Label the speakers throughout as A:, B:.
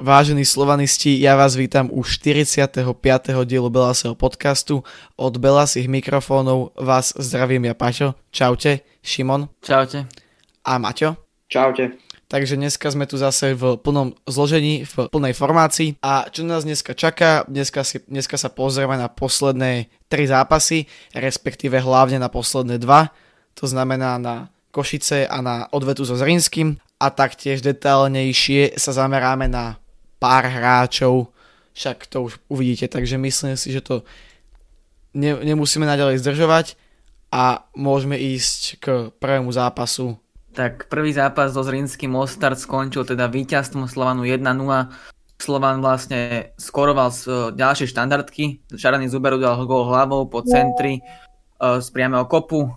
A: Vážení slovanisti, ja vás vítam u 45. dielu Belasého podcastu. Od Belasých mikrofónov vás zdravím ja Paťo. Čaute, Šimon.
B: Čaute.
A: A Maťo.
C: Čaute.
A: Takže dneska sme tu zase v plnom zložení, v plnej formácii. A čo nás dneska čaká? Dneska, si, dneska sa pozrieme na posledné tri zápasy, respektíve hlavne na posledné dva. To znamená na Košice a na odvetu so Zrinským. A taktiež detailnejšie sa zameráme na pár hráčov, však to už uvidíte, takže myslím si, že to ne, nemusíme naďalej zdržovať a môžeme ísť k prvému zápasu.
B: Tak prvý zápas so Zrinským Mostar skončil teda víťazstvom Slovanu 1-0. Slovan vlastne skoroval z e, ďalšej štandardky. Šarany Zuberu dal gol hlavou po centri e, z priamého kopu. E,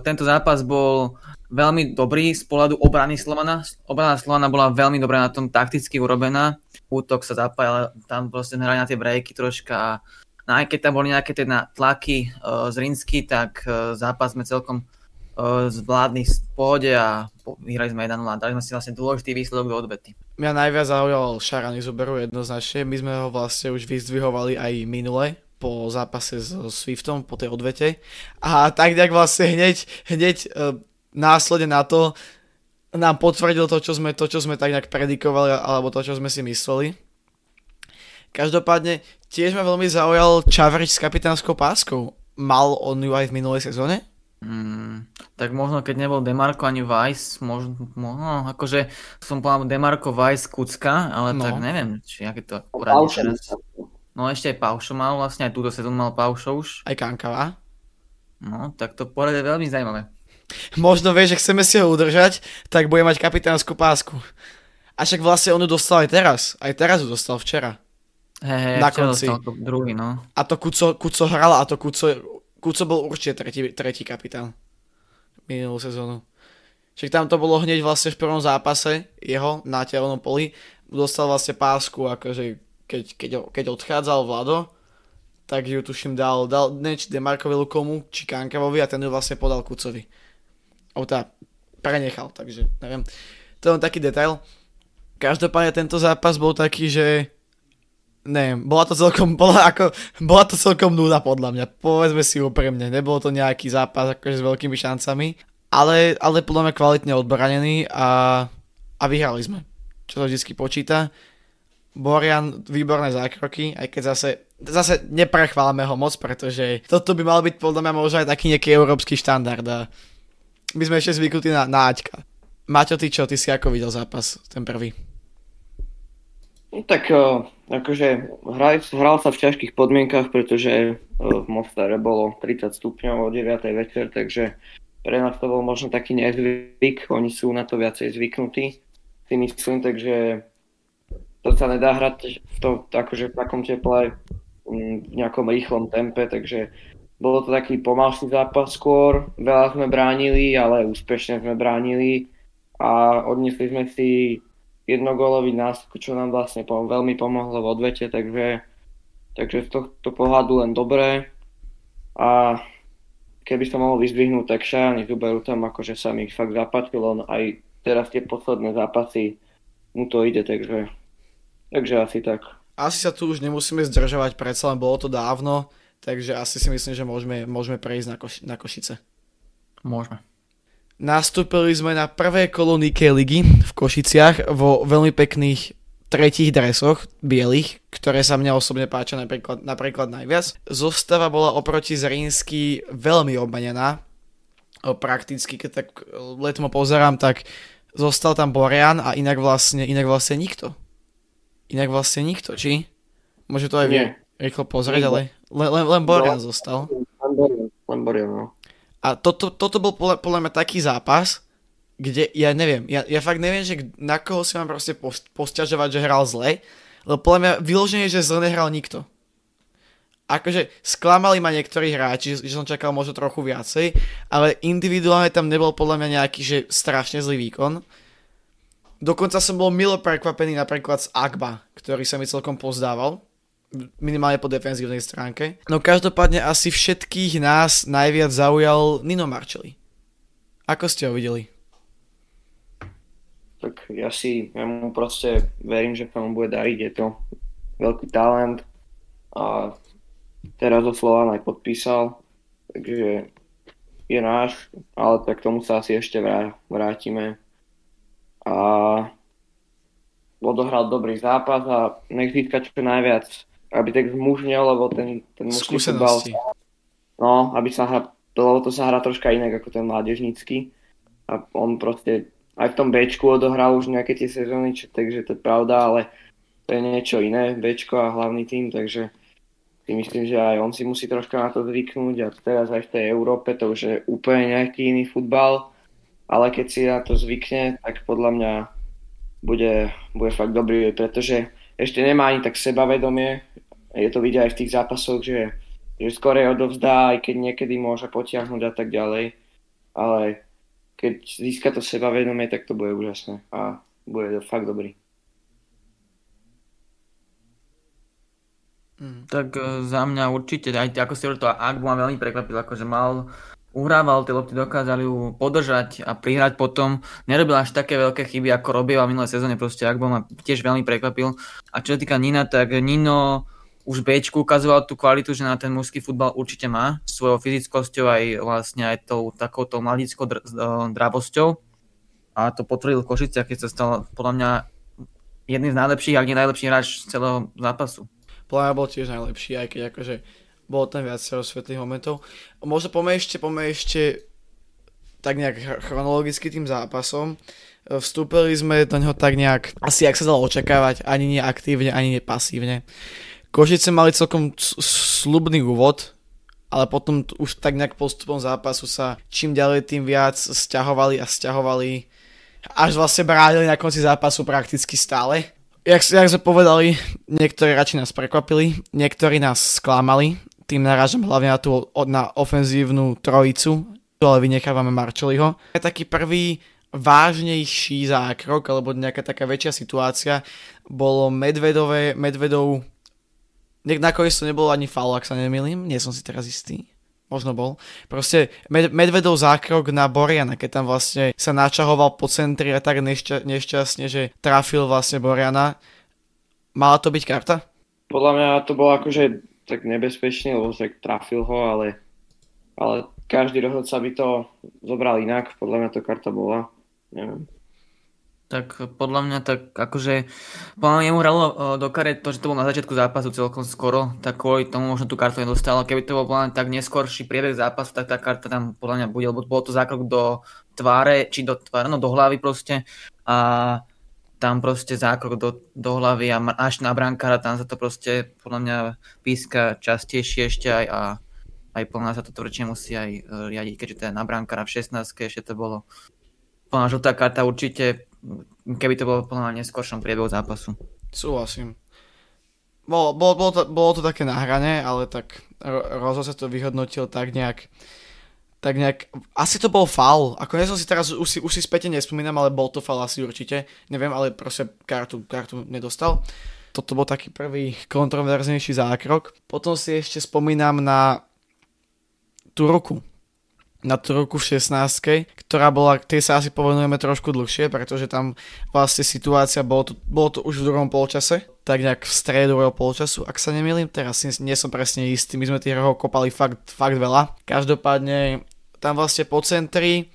B: tento zápas bol veľmi dobrý z pohľadu obrany Slovana. Obrana Slovana bola veľmi dobrá na tom takticky urobená útok sa zapájal, tam proste hrali na tie breaky troška a no aj keď tam boli nejaké tie tlaky uh, z Rinsky, tak uh, zápas sme celkom uh, zvládli v pohode a vyhrali sme 1-0 a dali sme si vlastne dôležitý výsledok do odvety.
A: Mňa najviac zaujal Šarany Zuberu jednoznačne, my sme ho vlastne už vyzdvihovali aj minule, po zápase s Swiftom, po tej odvete. A tak nejak vlastne hneď, hneď uh, následne na to nám potvrdil to, čo sme, to, čo sme tak nejak predikovali, alebo to, čo sme si mysleli. Každopádne, tiež ma veľmi zaujal Čavrič s kapitánskou páskou. Mal on ju aj v minulej sezóne?
B: Mm, tak možno keď nebol Demarko ani Weiss, možno, možno akože som povedal Demarko Weiss Kucka, ale no. tak neviem, či aké to poradí teraz. No ešte aj Paušo mal, vlastne aj túto sezónu mal Paušo už.
A: Aj Kankava.
B: No, tak to poradie veľmi zaujímavé
A: možno vie, že chceme si ho udržať, tak bude mať kapitánsku pásku. A však vlastne on ju dostal aj teraz. Aj teraz ju dostal včera.
B: Hey, hey, na konci. druhý, no.
A: A to Kuco, Kuco hral a to Kuco, Kuco bol určite tretí, tretí kapitán minulú sezónu. Však tam to bolo hneď vlastne v prvom zápase jeho na telnom poli. Dostal vlastne pásku, akože keď, keď, keď odchádzal Vlado, tak ju tuším dal, dal ne, či Demarkovi Lukomu, či Kankavovi a ten ju vlastne podal Kucovi teda prenechal, takže neviem. To je taký detail. Každopádne tento zápas bol taký, že neviem, bola to celkom, bola, ako, bola to celkom núda podľa mňa, povedzme si úprimne, nebol to nejaký zápas akože s veľkými šancami, ale, ale podľa mňa kvalitne odbranený a, a vyhrali sme, čo sa vždy počíta. Borian, výborné zákroky, aj keď zase, zase neprechválame ho moc, pretože toto by mal byť podľa mňa možno aj taký nejaký európsky štandard a my sme ešte zvyknutí na, na Aťka. Maťo, ty čo, ty si ako videl zápas, ten prvý?
C: No, tak uh, akože hral, hral sa v ťažkých podmienkach, pretože uh, v Mostare bolo 30 stupňov o 9. večer, takže pre nás to bol možno taký nezvyk, oni sú na to viacej zvyknutí, si myslím, takže to sa nedá hrať v to, akože v takom teple, mm, v nejakom rýchlom tempe, takže bolo to taký pomalší zápas skôr, veľa sme bránili, ale úspešne sme bránili a odnesli sme si jednogólový náskok, čo nám vlastne pom- veľmi pomohlo v odvete, takže, takže z tohto pohľadu len dobré. A keby som mohol vyzdvihnúť, tak Šajany Zuberu tam akože sa mi fakt zapatil, on aj teraz tie posledné zápasy mu to ide, takže, takže asi tak.
A: Asi sa tu už nemusíme zdržovať, predsa len bolo to dávno takže asi si myslím, že môžeme, môžeme prejsť na, Koši- na Košice.
B: Môžeme.
A: Nastúpili sme na prvé kolo Nike ligy v Košiciach vo veľmi pekných tretích dresoch bielých, ktoré sa mňa osobne páčia napríklad, napríklad najviac. Zostava bola oproti Zrínsky veľmi obmanená. Prakticky, keď tak letmo pozerám, tak zostal tam Borian a inak vlastne, inak vlastne nikto. Inak vlastne nikto, či? Môže to aj vie rýchlo pozrieť, ale len, len, len Borian zostal.
C: Len Borian, len Borian, no.
A: A toto, toto bol podľa, podľa mňa taký zápas, kde ja neviem, ja, ja fakt neviem, že na koho si mám proste post, posťažovať, že hral zle, lebo podľa mňa vyloženie, že zle nehral nikto. Akože sklamali ma niektorí hráči, že, že som čakal možno trochu viacej, ale individuálne tam nebol podľa mňa nejaký, že strašne zlý výkon. Dokonca som bol milo prekvapený napríklad z Agba, ktorý sa mi celkom pozdával minimálne po defenzívnej stránke. No každopádne asi všetkých nás najviac zaujal Nino Marcelli. Ako ste ho videli?
C: tak ja si, ja mu proste verím, že sa mu bude dariť, je to veľký talent a teraz ho Slovan aj podpísal, takže je náš, ale tak tomu sa asi ešte vrátime. A odohral dobrý zápas a nech získa čo najviac, aby tak zmužnil, lebo ten, ten mužský futbal, no, aby sa hra, lebo to sa hrá troška inak ako ten mládežnícky. A on proste aj v tom Bčku odohral už nejaké tie sezóny, čo, takže to je pravda, ale to je niečo iné, Bčko a hlavný tým, takže si myslím, že aj on si musí troška na to zvyknúť. A teraz aj v tej Európe to už je úplne nejaký iný futbal, ale keď si na to zvykne, tak podľa mňa bude, bude fakt dobrý, pretože ešte nemá ani tak sebavedomie, je to vidieť aj v tých zápasoch, že, že skorej odovzdá, aj keď niekedy môže potiahnuť a tak ďalej, ale keď získa to sebavedomie, tak to bude úžasné a bude to fakt dobrý.
B: Mm. Tak e, za mňa určite, aj ako si hovoril, to Agbu ma veľmi prekvapil, akože mal, uhrával tie lopty, dokázali ju podržať a prihrať potom. Nerobil až také veľké chyby, ako robil v minulé sezóne, proste Agbu ma tiež veľmi prekvapil. A čo sa týka Nina, tak Nino už Bčku ukazoval tú kvalitu, že na ten mužský futbal určite má, svojou fyzickosťou aj vlastne aj tou takouto mladickou dr- e, dravosťou. A to potvrdil Košice, keď sa stal podľa mňa jedným z najlepších, ak nie najlepší hráč celého zápasu
A: podľa bol tiež najlepší, aj keď akože bolo tam viac svetlých momentov. Možno poďme ešte, poďme ešte tak nejak chronologicky tým zápasom. Vstúpili sme do neho tak nejak, asi ak sa dalo očakávať, ani nie aktívne, ani nie pasívne. Košice mali celkom slubný úvod, ale potom už tak nejak postupom zápasu sa čím ďalej tým viac stiahovali a stiahovali až vlastne bránili na konci zápasu prakticky stále jak, jak sme povedali, niektorí radši nás prekvapili, niektorí nás sklamali, tým narážam hlavne na tú na ofenzívnu trojicu, ale vynechávame Marčeliho. Je taký prvý vážnejší zákrok, alebo nejaká taká väčšia situácia, bolo Medvedové, Medvedov, nakoniec to nebolo ani faul, ak sa nemýlim, nie som si teraz istý možno bol. Proste med- Medvedov zákrok na Boriana, keď tam vlastne sa načahoval po centri a tak nešťa- nešťastne, že trafil vlastne Boriana. Mala to byť karta?
C: Podľa mňa to bolo akože tak nebezpečne, lebo tak trafil ho, ale, ale každý rozhodca by to zobral inak. Podľa mňa to karta bola. Neviem.
B: Tak podľa mňa tak akože podľa mňa mu hralo e, do karet to, že to bol na začiatku zápasu celkom skoro, tak kvôli tomu možno tú kartu nedostalo. Keby to bol podľa mňa tak neskorší priebeh zápasu, tak tá karta tam podľa mňa bude, lebo bolo to zákrok do tváre, či do tváre, no do hlavy proste a tam proste zákrok do, do hlavy a až na brankára, tam sa to proste podľa mňa píska častejšie ešte aj a aj mňa sa to tvrdšie musí aj e, riadiť, keďže je na brankára v 16 ešte to bolo podľa žltá karta určite keby to bolo plná neskôršom priebehu zápasu.
A: Súhlasím. Bolo, bolo, bolo, to, bolo to také nahrané, ale tak Rozo sa to vyhodnotil tak nejak tak nejak, asi to bol faul, ako nie som si teraz, už si, už si späť nespomínam, ale bol to faul asi určite, neviem, ale proste kartu, kartu nedostal. Toto bol taký prvý kontroverznejší zákrok. Potom si ešte spomínam na tú ruku, na tú roku v 16, ktorá bola, tej sa asi povenujeme trošku dlhšie, pretože tam vlastne situácia, bolo to, bolo to už v druhom polčase, tak nejak v stredu druhého polčasu, ak sa nemýlim, teraz nie, nie som presne istý, my sme tých rohov kopali fakt, fakt veľa. Každopádne tam vlastne po centri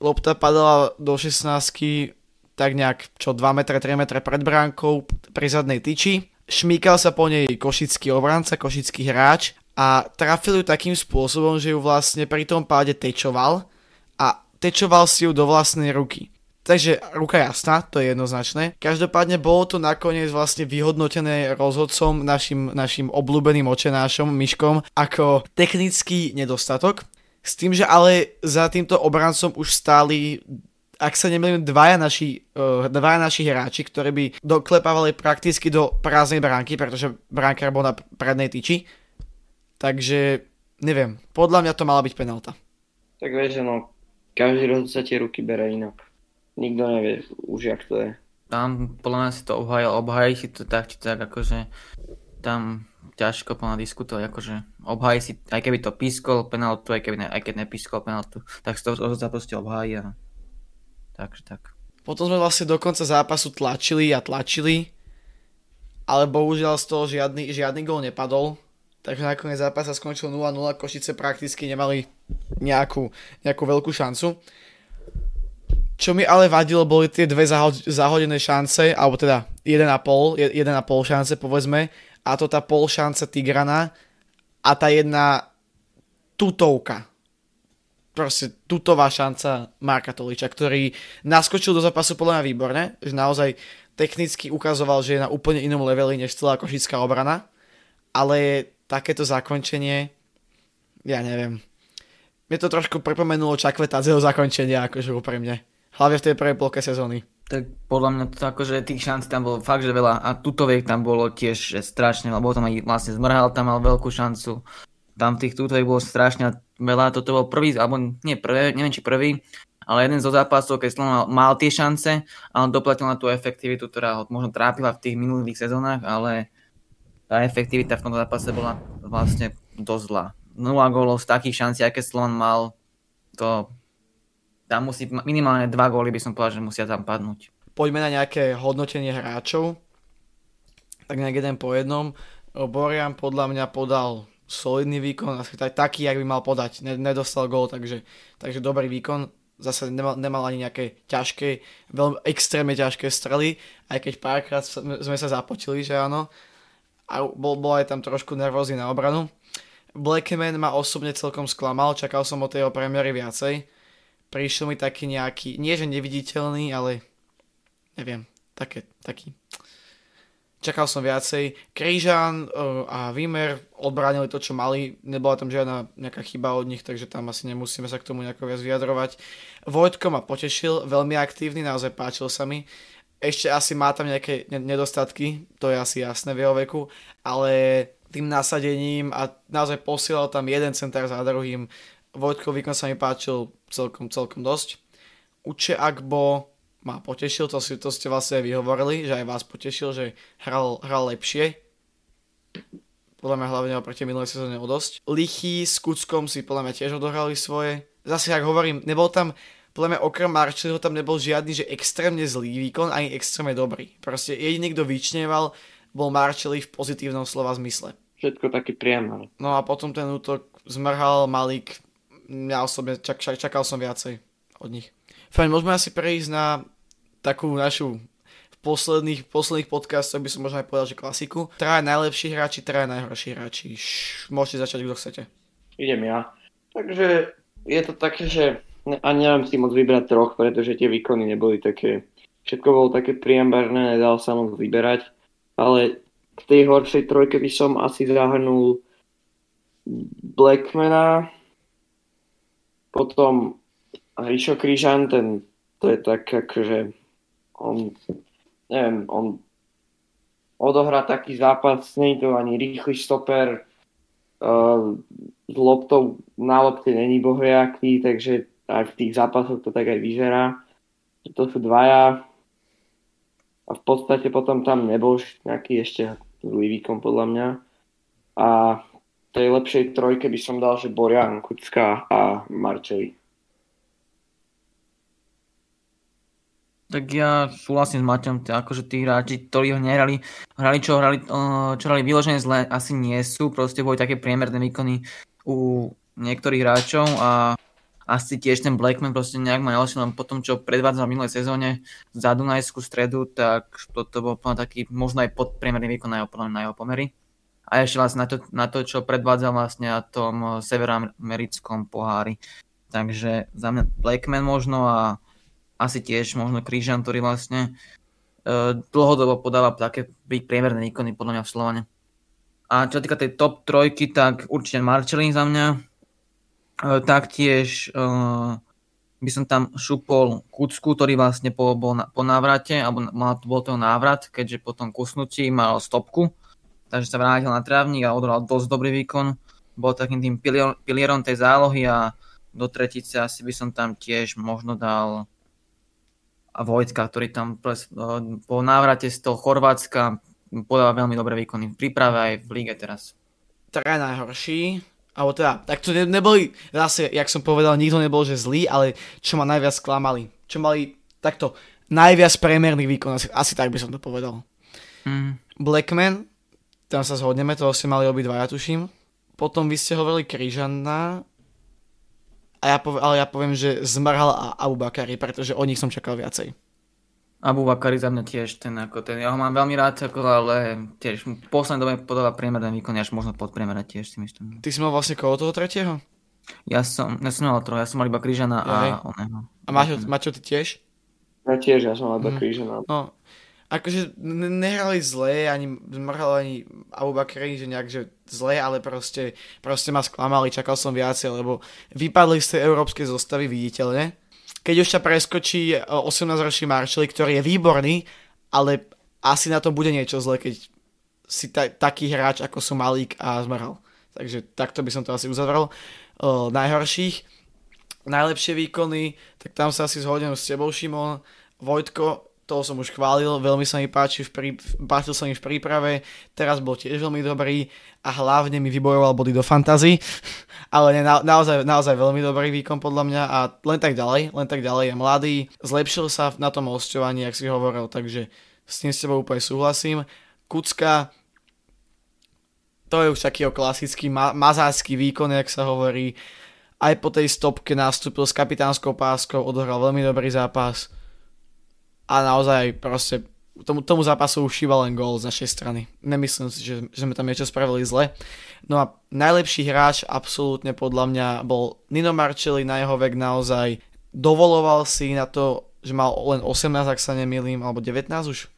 A: lopta padala do 16 tak nejak čo 2 m, 3 m pred bránkou pri zadnej tyči. Šmíkal sa po nej košický obranca, košický hráč a trafil ju takým spôsobom, že ju vlastne pri tom páde tečoval a tečoval si ju do vlastnej ruky. Takže ruka jasná, to je jednoznačné. Každopádne bolo to nakoniec vlastne vyhodnotené rozhodcom, našim, našim obľúbeným očenášom, Myškom, ako technický nedostatok. S tým, že ale za týmto obrancom už stáli ak sa nemýlim, dvaja naši, uh, dvaja naši hráči, ktorí by doklepávali prakticky do prázdnej bránky, pretože bránkár bol na prednej tyči Takže neviem, podľa mňa to mala byť penálta.
C: Tak vieš, že no, každý rozhodca tie ruky bere inak. Nikto nevie už, jak to je.
B: Tam podľa mňa si to obhajil, obhají si to tak, či tak, akože tam ťažko plná diskutovať, akože obhají si, aj keby to pískol penaltu, aj, keby ne, aj keď nepískol penaltu, tak to rozhodca proste obhají a takže tak.
A: Potom sme vlastne do konca zápasu tlačili a tlačili, ale bohužiaľ z toho žiadny, žiadny gól nepadol. Takže nakoniec zápas sa skončil 0-0, Košice prakticky nemali nejakú, nejakú veľkú šancu. Čo mi ale vadilo, boli tie dve zahodené šance, alebo teda 1,5, 1,5 šance povedzme, a to tá pol šanca Tigrana a tá jedna tutovka proste tutová šanca Marka Toliča, ktorý naskočil do zápasu podľa mňa výborne, že naozaj technicky ukazoval, že je na úplne inom leveli než celá košická obrana, ale takéto zakončenie, ja neviem. Mne to trošku pripomenulo Čakvetadzeho zakončenie, akože úprimne. Hlavne v tej prvej polke sezóny.
B: Tak podľa mňa to akože tých šancí tam bolo fakt, že veľa. A tutoviek tam bolo tiež strašne, lebo tam aj vlastne zmrhal tam mal veľkú šancu. Tam tých tútových bolo strašne veľa, toto bol prvý, alebo nie prvý, neviem či prvý, ale jeden zo zápasov, keď Slovan mal, mal tie šance, a on doplatil na tú efektivitu, ktorá ho možno trápila v tých minulých sezónach, ale tá efektivita v tomto zápase bola vlastne dosť zlá. 0 gólov z takých šancí, aké Slovan mal, to tam musí minimálne dva góly by som povedal, že musia tam padnúť.
A: Poďme na nejaké hodnotenie hráčov. Tak nejak jeden po jednom. Borian podľa mňa podal solidný výkon, asi taký, jak by mal podať. Nedostal gól, takže, takže dobrý výkon. Zase nemal, nemal ani nejaké ťažké, veľmi extrémne ťažké strely, aj keď párkrát sme sa zapotili, že áno. A bol, bol aj tam trošku nervózny na obranu. Blackman ma osobne celkom sklamal, čakal som od tej premiéry viacej. Prišiel mi taký nejaký, nie že neviditeľný, ale neviem, také, taký čakal som viacej. Krížan uh, a Vimer odbránili to, čo mali, nebola tam žiadna nejaká chyba od nich, takže tam asi nemusíme sa k tomu nejako viac vyjadrovať. Vojtko ma potešil, veľmi aktívny, naozaj páčil sa mi. Ešte asi má tam nejaké nedostatky, to je asi jasné v jeho veku, ale tým nasadením a naozaj posielal tam jeden centár za druhým. Vojtko výkon sa mi páčil celkom, celkom dosť. Uče Akbo ma potešil, to, si, to ste vlastne vyhovorili, že aj vás potešil, že hral, hral lepšie. Podľa mňa hlavne oproti minulej sezóne o dosť. Lichy s Kuckom si podľa mňa tiež odohrali svoje. Zase, ak hovorím, nebol tam, podľa mňa okrem Marčeliho tam nebol žiadny, že extrémne zlý výkon, ani extrémne dobrý. Proste jediný, kto vyčneval, bol Marčeli v pozitívnom slova zmysle.
C: Všetko taký priamy.
A: No a potom ten útok zmrhal Malik, ja osobne čak, čak, čakal som viacej od nich. Fajn, môžeme asi prejsť na takú našu v posledných, posledných podcastoch by som možno aj povedal, že klasiku. Traja najlepší hráči, traja najhorší hráči. Š, môžete začať, kto chcete.
C: Idem ja. Takže je to také, že ani neviem si moc vybrať troch, pretože tie výkony neboli také, všetko bolo také priambarné, nedal sa moc vyberať, ale v tej horšej trojke by som asi zahrnul Blackmana, potom Rišo Križan, ten to je tak akože on, neviem, on odohrá taký zápas, nie je to ani rýchly stoper, uh, s loptou na lopte není bohviaký, takže aj v tých zápasoch to tak aj vyzerá. To sú dvaja a v podstate potom tam nebol nejaký ešte zlý výkon podľa mňa. A tej lepšej trojke by som dal, že Borian, Kucka a Marčeli.
B: Tak ja súhlasím s Maťom, akože tí hráči, ktorí ho nehrali, hrali čo hrali, čo hrali vyložené zle, asi nie sú, proste boli také priemerné výkony u niektorých hráčov a asi tiež ten Blackman proste nejak ma neosil, len po tom, čo predvádzal v minulej sezóne za Dunajskú stredu, tak toto bol taký možno aj podpriemerný výkon na jeho, na jeho pomery. A ešte vlastne na to, na to, čo predvádzal vlastne na tom severamerickom pohári. Takže za mňa Blackman možno a asi tiež možno Krížan, ktorý vlastne uh, dlhodobo podáva také priemerné výkony podľa mňa v Slovane. A čo týka tej top trojky, tak určite Marcelin za mňa. Uh, taktiež by som tam šupol Kucku, ktorý vlastne po, bol na, po návrate, alebo mal, bol to návrat, keďže po tom kusnutí mal stopku, takže sa vrátil na trávnik a odhral dosť dobrý výkon. Bol takým tým pilierom tej zálohy a do tretice asi by som tam tiež možno dal a Vojtka, ktorý tam po návrate z toho Chorvátska podáva veľmi dobré výkony v príprave aj v líge teraz.
A: Traja najhorší, alebo teda, tak to ne, neboli, zase, jak som povedal, nikto nebol, že zlý, ale čo ma najviac sklamali. Čo mali, takto, najviac priemerný výkon, asi, asi tak by som to povedal.
B: Mm.
A: Blackman, tam sa zhodneme, toho ste mali obidvaja, tuším. Potom vy ste hovorili Kryžana, a ja poviem, ale ja poviem, že zmrhal a Abu Bakari, pretože o nich som čakal viacej.
B: Abu Bakari za mňa tiež, ten, ako ten, ja ho mám veľmi rád, ako, ale tiež v poslednej dobe podáva priemerné výkony, až možno podpriemerné tiež si myslím.
A: Ty si mal vlastne koho toho tretieho?
B: Ja som, ja som mal troch, ja som mal iba Kryžana a oného.
A: A Maťo, Maťo ty tiež?
C: Ja tiež, ja som iba
A: Mhm.
C: krížená.
A: No, akože nehrali zle, ani zmrhal ani Abu Bakri, že nejak že zle, ale proste, proste ma sklamali, čakal som viacej, lebo vypadli z tej európskej zostavy viditeľne. Keď už sa preskočí 18-ročný Marshall, ktorý je výborný, ale asi na tom bude niečo zle, keď si ta- taký hráč ako sú Malík a zmrhal. Takže takto by som to asi uzavrel. O, najhorších, najlepšie výkony, tak tam sa asi zhodnem s tebou, Šimon. Vojtko, toho som už chválil, veľmi sa mi páči, v prí, páčil sa mi v príprave, teraz bol tiež veľmi dobrý a hlavne mi vybojoval body do fantasy, ale ne, na, naozaj, naozaj veľmi dobrý výkon podľa mňa a len tak ďalej, len tak ďalej je mladý, zlepšil sa na tom hosťovaní, ak si hovoril, takže s tým s tebou úplne súhlasím. Kucka, to je už taký klasický ma- mazácky výkon, jak sa hovorí, aj po tej stopke nastúpil s kapitánskou páskou, odohral veľmi dobrý zápas a naozaj proste tomu, tomu zápasu už chýba len gól z našej strany. Nemyslím si, že, že sme tam niečo spravili zle. No a najlepší hráč absolútne podľa mňa bol Nino Marcelli na jeho vek naozaj dovoloval si na to, že mal len 18, ak sa nemýlim, alebo 19 už?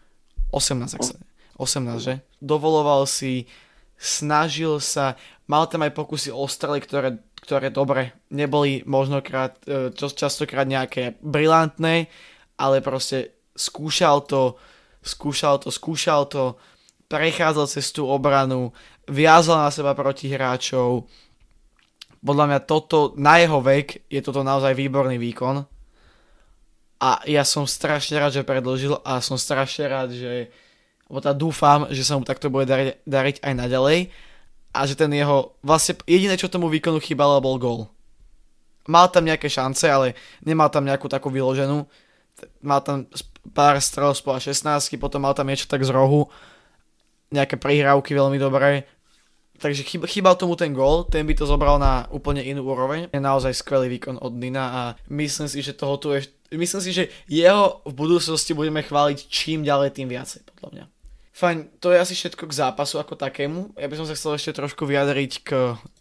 A: 18, ak sa 18, že? Dovoloval si, snažil sa, mal tam aj pokusy o strely, ktoré, ktoré dobre, neboli možnokrát, e, častokrát nejaké brilantné, ale proste skúšal to, skúšal to, skúšal to, prechádzal cez tú obranu, viazal na seba proti hráčov. Podľa mňa toto, na jeho vek, je toto naozaj výborný výkon. A ja som strašne rád, že predložil a som strašne rád, že lebo tá dúfam, že sa mu takto bude dariť, dariť aj naďalej a že ten jeho, vlastne jediné, čo tomu výkonu chýbalo, bol gól. Mal tam nejaké šance, ale nemal tam nejakú takú vyloženú. Mal tam pár strel spola 16, potom mal tam niečo tak z rohu, nejaké prihrávky veľmi dobré. Takže chýbal tomu ten gól, ten by to zobral na úplne inú úroveň. Je naozaj skvelý výkon od Nina a myslím si, že toho tu je, myslím si, že jeho v budúcnosti budeme chváliť čím ďalej, tým viacej, podľa mňa. Fajn, to je asi všetko k zápasu ako takému. Ja by som sa chcel ešte trošku vyjadriť k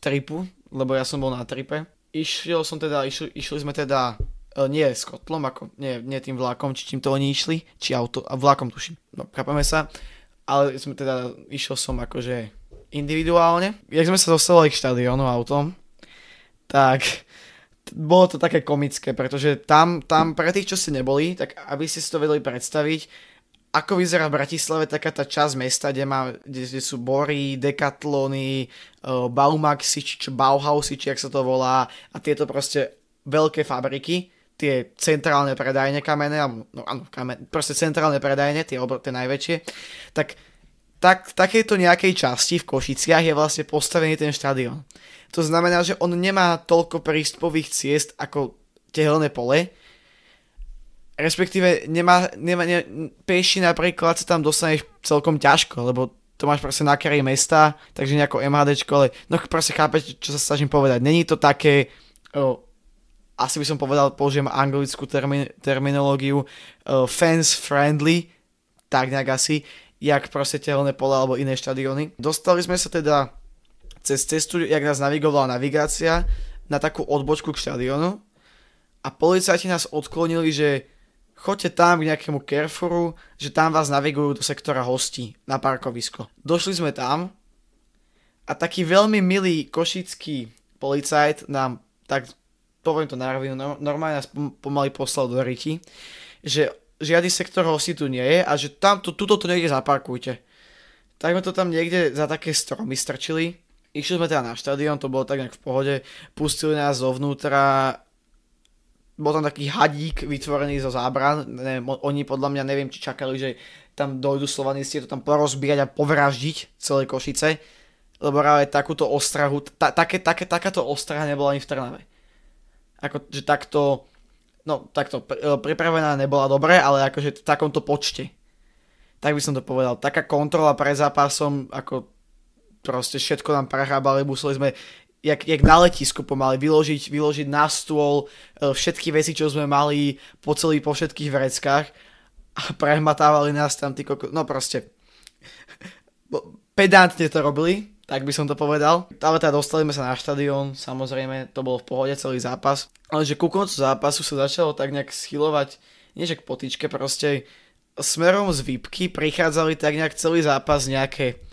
A: tripu, lebo ja som bol na tripe. Išiel som teda, išli, išli sme teda nie s kotlom, ako nie, nie tým vlákom, či čím to oni išli, či auto, a vlákom tuším, no chápeme sa, ale sme teda, išiel som akože individuálne. Jak sme sa dostali k štadiónu autom, tak bolo to také komické, pretože tam, tam pre tých, čo ste neboli, tak aby ste si to vedeli predstaviť, ako vyzerá v Bratislave taká tá časť mesta, kde, má, kde, kde sú Bory, Decathlony, uh, Baumaxi, či čo Bauhausy, či jak sa to volá, a tieto proste veľké fabriky, tie centrálne predajne kamenné, alebo- no áno, kamen, proste centrálne predajne, tie, obr- tie najväčšie, tak, tak v takejto nejakej časti v Košiciach je vlastne postavený ten štadión. To znamená, že on nemá toľko prístupových ciest ako tehelné pole, respektíve nemá, nemá ne, peši napríklad sa tam dostaneš celkom ťažko, lebo to máš proste na kraji mesta, takže nejako MHDčko, ale no proste chápete, čo sa snažím povedať. Není to také, o, asi by som povedal, použijem anglickú termin, terminológiu, o, fans friendly, tak nejak asi, jak proste tehelné pole alebo iné štadióny. Dostali sme sa teda cez cestu, jak nás navigovala navigácia, na takú odbočku k štadiónu a policajti nás odklonili, že choďte tam k nejakému Carrefouru, že tam vás navigujú do sektora hostí na parkovisko. Došli sme tam a taký veľmi milý košický policajt nám tak, poviem to na rovinu, no- normálne nás pom- pomaly poslal do riti, že žiadny sektor hostí tu nie je a že tam, tu, tuto to niekde zaparkujte. Tak sme to tam niekde za také stromy strčili. Išli sme teda na štadión, to bolo tak nejak v pohode. Pustili nás zovnútra, bol tam taký hadík vytvorený zo zábran, ne, oni podľa mňa neviem, či čakali, že tam dojdu slovanisti to tam porozbíjať a povraždiť celé Košice, lebo práve takúto ostrahu, ta, také, také, takáto ostraha nebola ani v Trnave. Ako, že takto no takto, e, pripravená nebola dobre, ale akože v takomto počte. Tak by som to povedal. Taká kontrola pre zápasom, ako proste všetko nám prehrábali, museli sme jak, jak na letisku pomaly vyložiť, vyložiť na stôl e, všetky veci, čo sme mali po celý, po všetkých vreckách a prehmatávali nás tam tí koko... No proste pedantne to robili, tak by som to povedal. Ale teda dostali sme sa na štadión, samozrejme, to bolo v pohode celý zápas. Ale že ku koncu zápasu sa začalo tak nejak schylovať, nie že k potičke, proste smerom z výpky prichádzali tak nejak celý zápas nejaké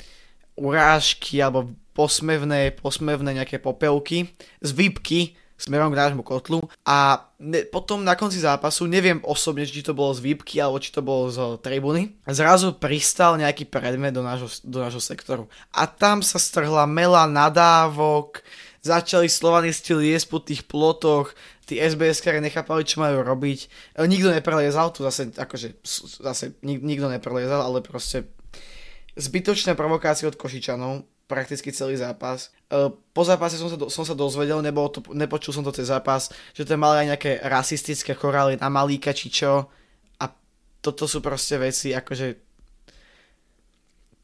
A: urážky alebo posmevné, posmevné nejaké popelky z výpky smerom k nášmu kotlu a ne, potom na konci zápasu, neviem osobne, či to bolo z výpky alebo či to bolo z tribuny, zrazu pristal nejaký predmet do nášho, do nášho sektoru. A tam sa strhla mela nadávok, začali slovanisti liesť po tých plotoch, tí SBS kare nechápali, čo majú robiť. E, nikto nepreliezal, tu zase, akože, zase nik, nikto nepreliezal, ale proste zbytočné provokácie od Košičanov prakticky celý zápas. E, po zápase som sa, do, som sa dozvedel, nebolo to, nepočul som to cez zápas, že to mali aj nejaké rasistické chorály na Malíka či čo. A toto sú proste veci, akože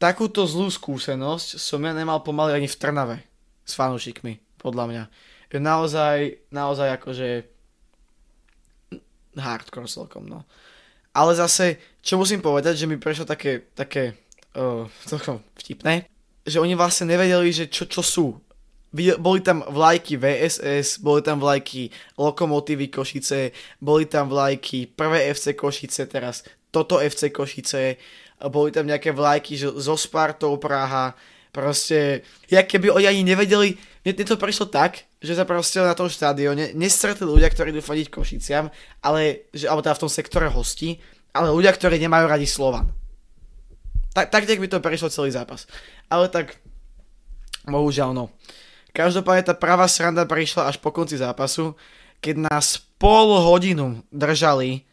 A: takúto zlú skúsenosť som ja nemal pomaly ani v Trnave s fanúšikmi, podľa mňa. Naozaj, naozaj akože hardcore celkom, no. Ale zase, čo musím povedať, že mi prešlo také, také uh, celkom vtipné, že oni vlastne nevedeli, že čo, čo sú. Boli tam vlajky VSS, boli tam vlajky Lokomotívy Košice, boli tam vlajky prvé FC Košice, teraz toto FC Košice, boli tam nejaké vlajky že, zo Spartou Praha, proste, jak keby oni ani nevedeli, mne to prišlo tak, že sa proste na tom štádione nestretli ľudia, ktorí idú fadiť Košiciam, ale, že, alebo teda v tom sektore hostí, ale ľudia, ktorí nemajú radi Slovan. Tak, tak by to prešlo celý zápas. Ale tak, bohužiaľ no. Každopádne tá pravá sranda prišla až po konci zápasu, keď nás pol hodinu držali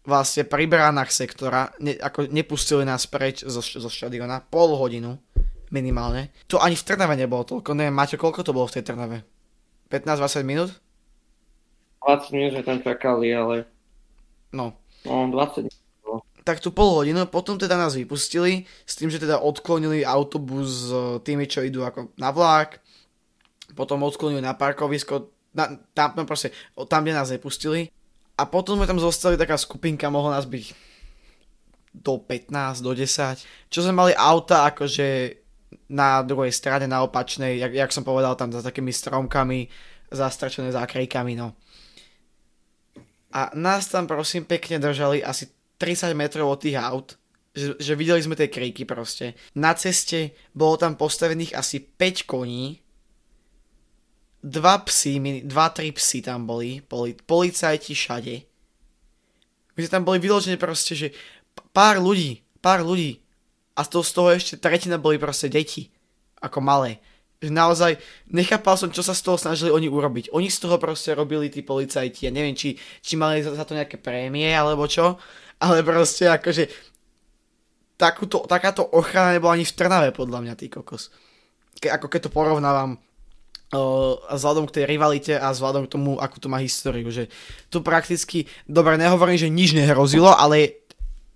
A: vlastne pri bránach sektora, ne, ako nepustili nás preč zo, zo štadiona, pol hodinu minimálne. To ani v Trnave nebolo toľko, neviem, máte koľko to bolo v tej Trnave? 15-20 minút?
C: 20 minút sme tam čakali, ale...
A: No.
C: No, 20 minút
A: tak tu pol hodinu, potom teda nás vypustili s tým, že teda odklonili autobus s tými, čo idú ako na vlak, potom odklonili na parkovisko, na, tam, no proste, tam, kde nás nepustili a potom sme tam zostali taká skupinka, mohlo nás byť do 15, do 10, čo sme mali auta akože na druhej strane, na opačnej, jak, jak som povedal, tam za takými stromkami, zastrčené zákrejkami, no. A nás tam prosím pekne držali asi 30 metrov od tých aut, že, že videli sme tie kríky proste. Na ceste bolo tam postavených asi 5 koní, dva psy, dva, tri psy tam boli, poli, policajti všade. My sme tam boli vyložené proste, že pár ľudí, pár ľudí a z toho, z toho ešte tretina boli proste deti, ako malé. Že naozaj nechápal som, čo sa z toho snažili oni urobiť. Oni z toho proste robili tí policajti, ja neviem, či, či mali za, za to nejaké prémie alebo čo, ale proste akože takúto, takáto ochrana nebola ani v Trnave podľa mňa, tý kokos. Ke, ako keď to porovnávam uh, vzhľadom k tej rivalite a vzhľadom k tomu, akú to má históriu, že tu prakticky, dobre, nehovorím, že nič nehrozilo, ale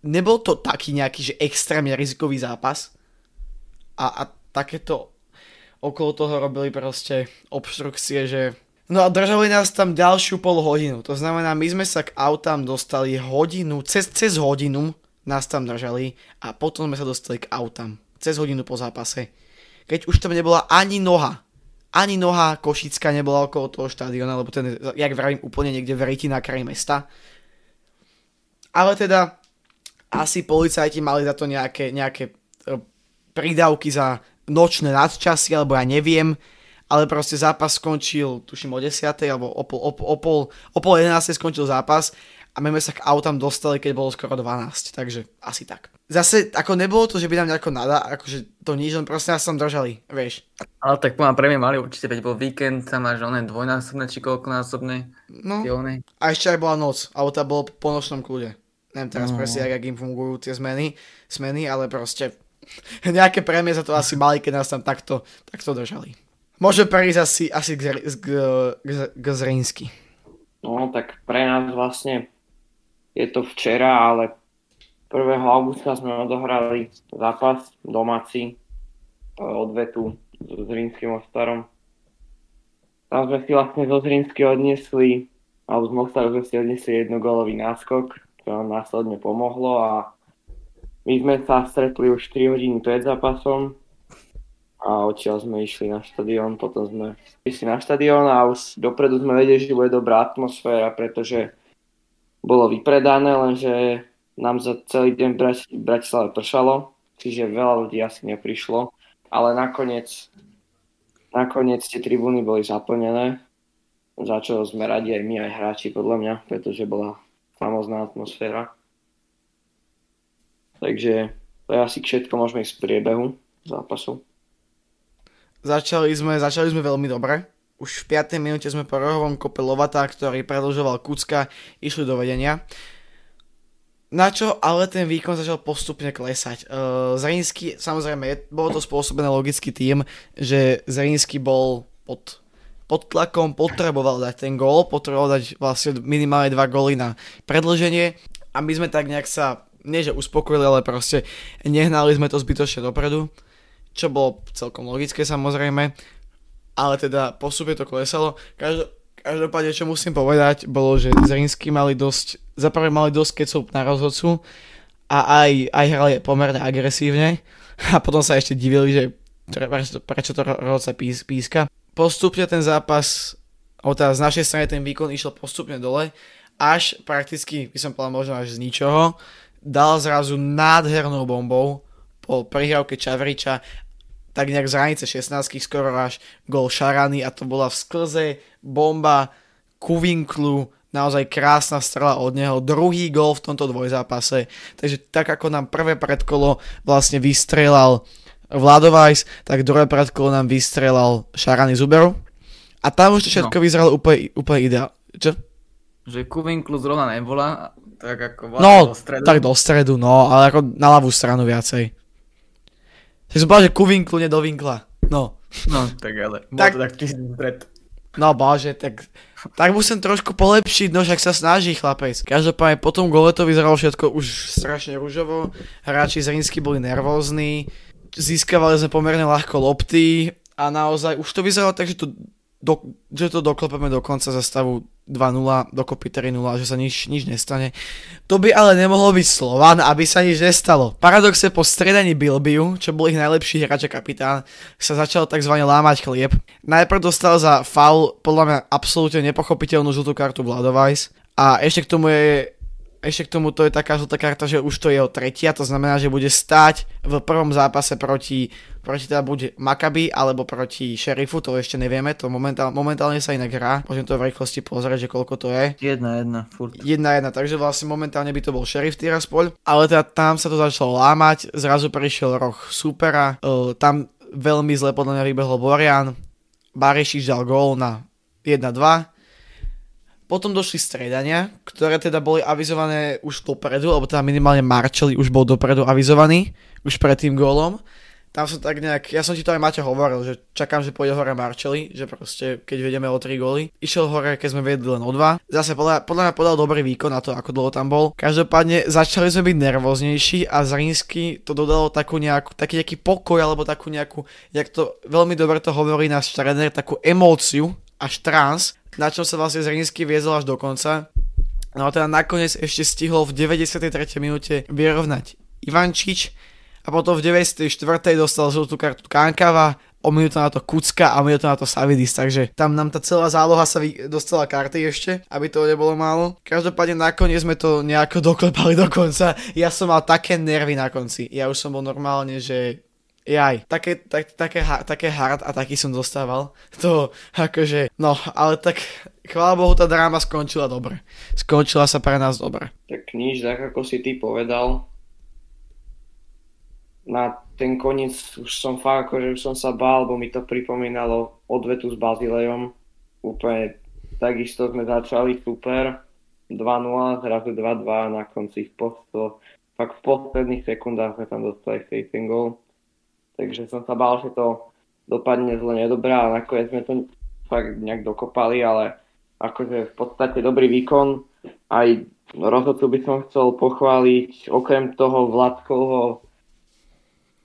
A: nebol to taký nejaký, že extrémne rizikový zápas a, a takéto okolo toho robili proste obštrukcie, že No a držali nás tam ďalšiu pol hodinu. To znamená, my sme sa k autám dostali hodinu, cez, cez hodinu nás tam držali a potom sme sa dostali k autám. Cez hodinu po zápase. Keď už tam nebola ani noha. Ani noha Košická nebola okolo toho štadiona, lebo ten, jak vravím, úplne niekde v na kraji mesta. Ale teda asi policajti mali za to nejaké, nejaké e, prídavky za nočné nadčasy, alebo ja neviem ale proste zápas skončil, tuším o 10. alebo o pol, o, o pol, o pol 11. skončil zápas a my sme sa k autám dostali, keď bolo skoro 12, takže asi tak. Zase, ako nebolo to, že by nám nejako nada, akože to nič, len proste nás tam držali, vieš.
B: Ale tak poviem, pre mňa mali určite, veď bol víkend, tam máš oné dvojnásobné, či koľkonásobné.
A: No, a ešte aj bola noc, alebo to bolo po nočnom kľude. Neviem teraz no. presne, jak im fungujú tie zmeny, zmeny, ale proste nejaké prémie za to asi mali, keď nás tam takto, takto držali. Môže prejsť asi, asi k, k, k, k Zrinsky.
C: No tak pre nás vlastne je to včera, ale 1. augusta sme odohrali zápas domáci e, odvetu s Rínskym Mostarom. Tam sme si vlastne zo Zrínsky odniesli, alebo z Mostaru sme si odniesli jednogólový náskok, čo nám následne pomohlo a my sme sa stretli už 3 hodiny pred zápasom a odtiaľ sme išli na štadión, potom sme išli na štadión a už dopredu sme vedeli, že bude dobrá atmosféra, pretože bolo vypredané, lenže nám za celý deň v Bratislave pršalo, čiže veľa ľudí asi neprišlo, ale nakoniec, nakoniec tie tribúny boli zaplnené, za čo sme radi aj my, aj hráči podľa mňa, pretože bola famozná atmosféra. Takže to je asi všetko, môžeme ísť z priebehu zápasu.
A: Začali sme, začali sme veľmi dobre. Už v 5. minúte sme po rohovom kope Lovata, ktorý predlžoval Kucka, išli do vedenia. Na čo ale ten výkon začal postupne klesať. Uh, Zrinsky, samozrejme, je, bolo to spôsobené logicky tým, že Zrinsky bol pod, pod tlakom, potreboval dať ten gól, potreboval dať vlastne minimálne dva góly na predlženie a my sme tak nejak sa, nie že uspokojili, ale proste nehnali sme to zbytočne dopredu čo bolo celkom logické samozrejme, ale teda postupne to klesalo. Každo, každopádne, čo musím povedať, bolo, že Zrinsky mali dosť, zaprvé mali dosť kecov na rozhodcu a aj, aj hrali pomerne agresívne a potom sa ešte divili, že prečo, prečo to rozhodca pís, píska. Postupne ten zápas, teda z našej strany ten výkon išiel postupne dole, až prakticky, by som povedal možno až z ničoho, dal zrazu nádhernou bombou po prihrávke Čavriča tak nejak z hranice 16 skoro až gol Šarany a to bola v sklze bomba ku vinklu, naozaj krásna strela od neho, druhý gol v tomto dvojzápase, takže tak ako nám prvé predkolo vlastne vystrelal Vladovajs, tak druhé predkolo nám vystrelal Šarany Zuberu a tam už to všetko no. vyzeralo úplne, úplne ideál. Čo?
B: Že ku vinklu zrovna nebola, tak ako
A: no, do stredu. tak do stredu, no, ale ako na ľavú stranu viacej. Tak som povedal, že ku vinklu, nie do vinkla. No.
B: No, tak ale, tak, to tak pred.
A: No bože, tak, tak musím trošku polepšiť, no však sa snaží chlapec. Každopádne po tom gole to vyzeralo všetko už strašne rúžovo, hráči z Rínsky boli nervózni, získavali sme pomerne ľahko lopty a naozaj už to vyzeralo tak, že to do, že to doklepeme do konca za stavu 2-0, dokopy 3-0 že sa nič, nič nestane. To by ale nemohlo byť Slovan, aby sa nič nestalo. Paradoxe po stredaní Bilbiu, čo bol ich najlepší hráč a kapitán, sa začal tzv. lámať chlieb. Najprv dostal za faul podľa mňa absolútne nepochopiteľnú žltú kartu Vladovajs a ešte k tomu je ešte k tomu to je taká žltá karta, že už to je jeho tretia, to znamená, že bude stáť v prvom zápase proti, proti teda buď Maccabi alebo proti Šerifu, to ešte nevieme, to momentál, momentálne sa inak hrá, môžem to v rýchlosti pozrieť, že koľko to je.
B: Jedna, jedna, furt.
A: Jedna, jedna, takže vlastne momentálne by to bol Šerif Tiraspol, ale teda tam sa to začalo lámať, zrazu prišiel roh supera, uh, tam veľmi zle podľa mňa vybehol Borian, Barešič dal gól na 1-2, potom došli stredania, ktoré teda boli avizované už dopredu, alebo teda minimálne Marčeli už bol dopredu avizovaný, už pred tým gólom. Tam som tak nejak, ja som ti to aj Maťo hovoril, že čakám, že pôjde hore Marčeli, že proste keď vedeme o 3 góly. Išiel hore, keď sme vedli len o 2. Zase podľa, podľa mňa podal dobrý výkon na to, ako dlho tam bol. Každopádne začali sme byť nervóznejší a Zrinsky to dodalo takú nejakú, taký nejaký pokoj, alebo takú nejakú, jak to veľmi dobre to hovorí náš tréner, takú emóciu až trans, na čom sa vlastne Zrinsky viezol až do konca. No a teda nakoniec ešte stihol v 93. minúte vyrovnať Ivančič a potom v 94. dostal žltú kartu Kankava, o minútu na to Kucka a minútu na to Savidis, takže tam nám tá celá záloha sa dostala karty ešte, aby to nebolo málo. Každopádne nakoniec sme to nejako doklepali do konca. Ja som mal také nervy na konci. Ja už som bol normálne, že Jaj, také, tak, také, také hard a taký som dostával. To akože, no, ale tak chvála Bohu tá dráma skončila dobre. Skončila sa pre nás dobre.
C: Tak nič, tak ako si ty povedal, na ten koniec už som fakt akože už som sa bál, bo mi to pripomínalo odvetu s Bazilejom. Úplne takisto sme začali super, 2-0, zrazu 2-2 na konci ich posto. Fakt v posledných sekundách sme tam dostali ten gol takže som sa bál, že to dopadne zle nedobrá a nakoniec sme to fakt nejak dokopali, ale akože v podstate dobrý výkon. Aj rozhodcu by som chcel pochváliť, okrem toho Vladkovho,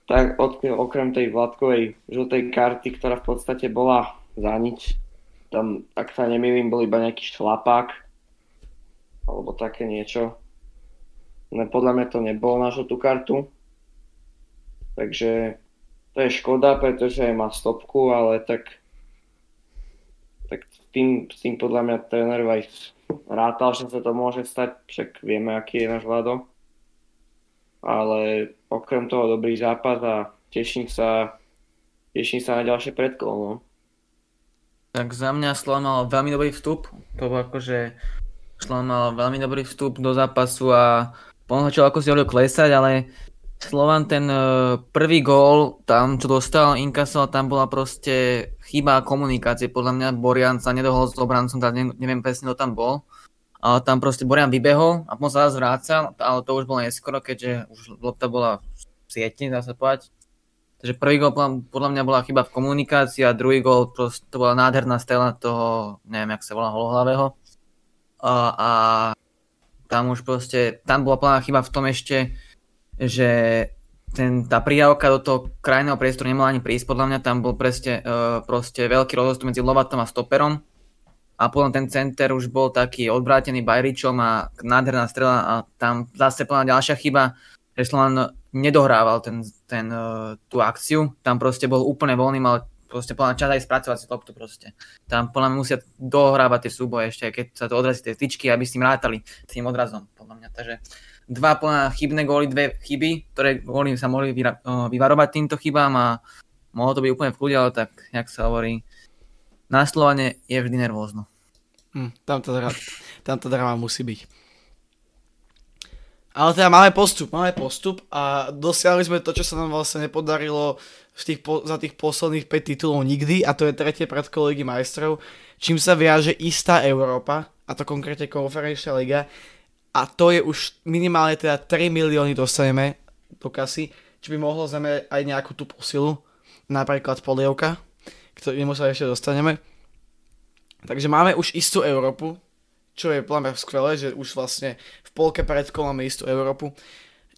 C: tak okrem tej Vladkovej žltej karty, ktorá v podstate bola za nič, tam, ak sa nemýlim, bol iba nejaký šlapák, alebo také niečo. No, podľa mňa to nebolo na žltú kartu. Takže to je škoda, pretože má stopku, ale tak, tak tým, tým podľa mňa tréner aj rátal, že sa to môže stať, však vieme, aký je náš Vlado. Ale okrem toho dobrý zápas a teším sa, teším sa na ďalšie predkolo. No.
B: Tak za mňa Slovan mal veľmi dobrý vstup. To bol akože Slovan mal veľmi dobrý vstup do zápasu a on začal ako si hovoril klesať, ale Slovan ten uh, prvý gól, tam čo dostal Inkasol, tam bola proste chyba komunikácie. Podľa mňa Borian sa nedohol s obrancom, tak neviem presne, kto tam bol. Ale tam proste Borian vybehol a potom sa zase vrácal, ale to už bolo neskoro, keďže už lopta bola v sieti, dá sa povedať. Takže prvý gol podľa mňa bola chyba v komunikácii a druhý gol to bola nádherná stela toho, neviem, jak sa volá, holohlavého. A, a tam už proste, tam bola plná chyba v tom ešte, že ten, tá prijavka do toho krajného priestoru nemala ani prísť, podľa mňa tam bol presne, uh, proste veľký rozdiel medzi Lovatom a stoperom a potom ten center už bol taký odvrátený Bajričom a nádherná strela a tam zase plná ďalšia chyba, že Slovan nedohrával ten, ten, uh, tú akciu, tam proste bol úplne voľný, mal proste plná čas aj spracovať si loptu proste. Tam podľa mňa musia dohrávať tie súboje ešte, keď sa to odrazí tie tyčky, aby s tým rátali, s tým odrazom, podľa mňa. Takže dva plná chybné góly, dve chyby, ktoré góly sa mohli vyra- vyvarovať týmto chybám a mohlo to byť úplne v kľude, ale tak, jak sa hovorí, na Slovane je vždy nervózno.
A: Hm, tam, to dra- tam to drama musí byť. Ale teda máme postup, máme postup a dosiahli sme to, čo sa nám vlastne nepodarilo v tých po, za tých posledných 5 titulov nikdy a to je tretie predkolo Ligy majstrov, čím sa viaže istá Európa, a to konkrétne konferenčná liga a to je už minimálne teda 3 milióny dostaneme do kasy, čo by mohlo znamenať aj nejakú tú posilu, napríklad polievka, ktorý sa ešte dostaneme. Takže máme už istú Európu, čo je podľa skvelé, že už vlastne v polke predkola máme istú Európu.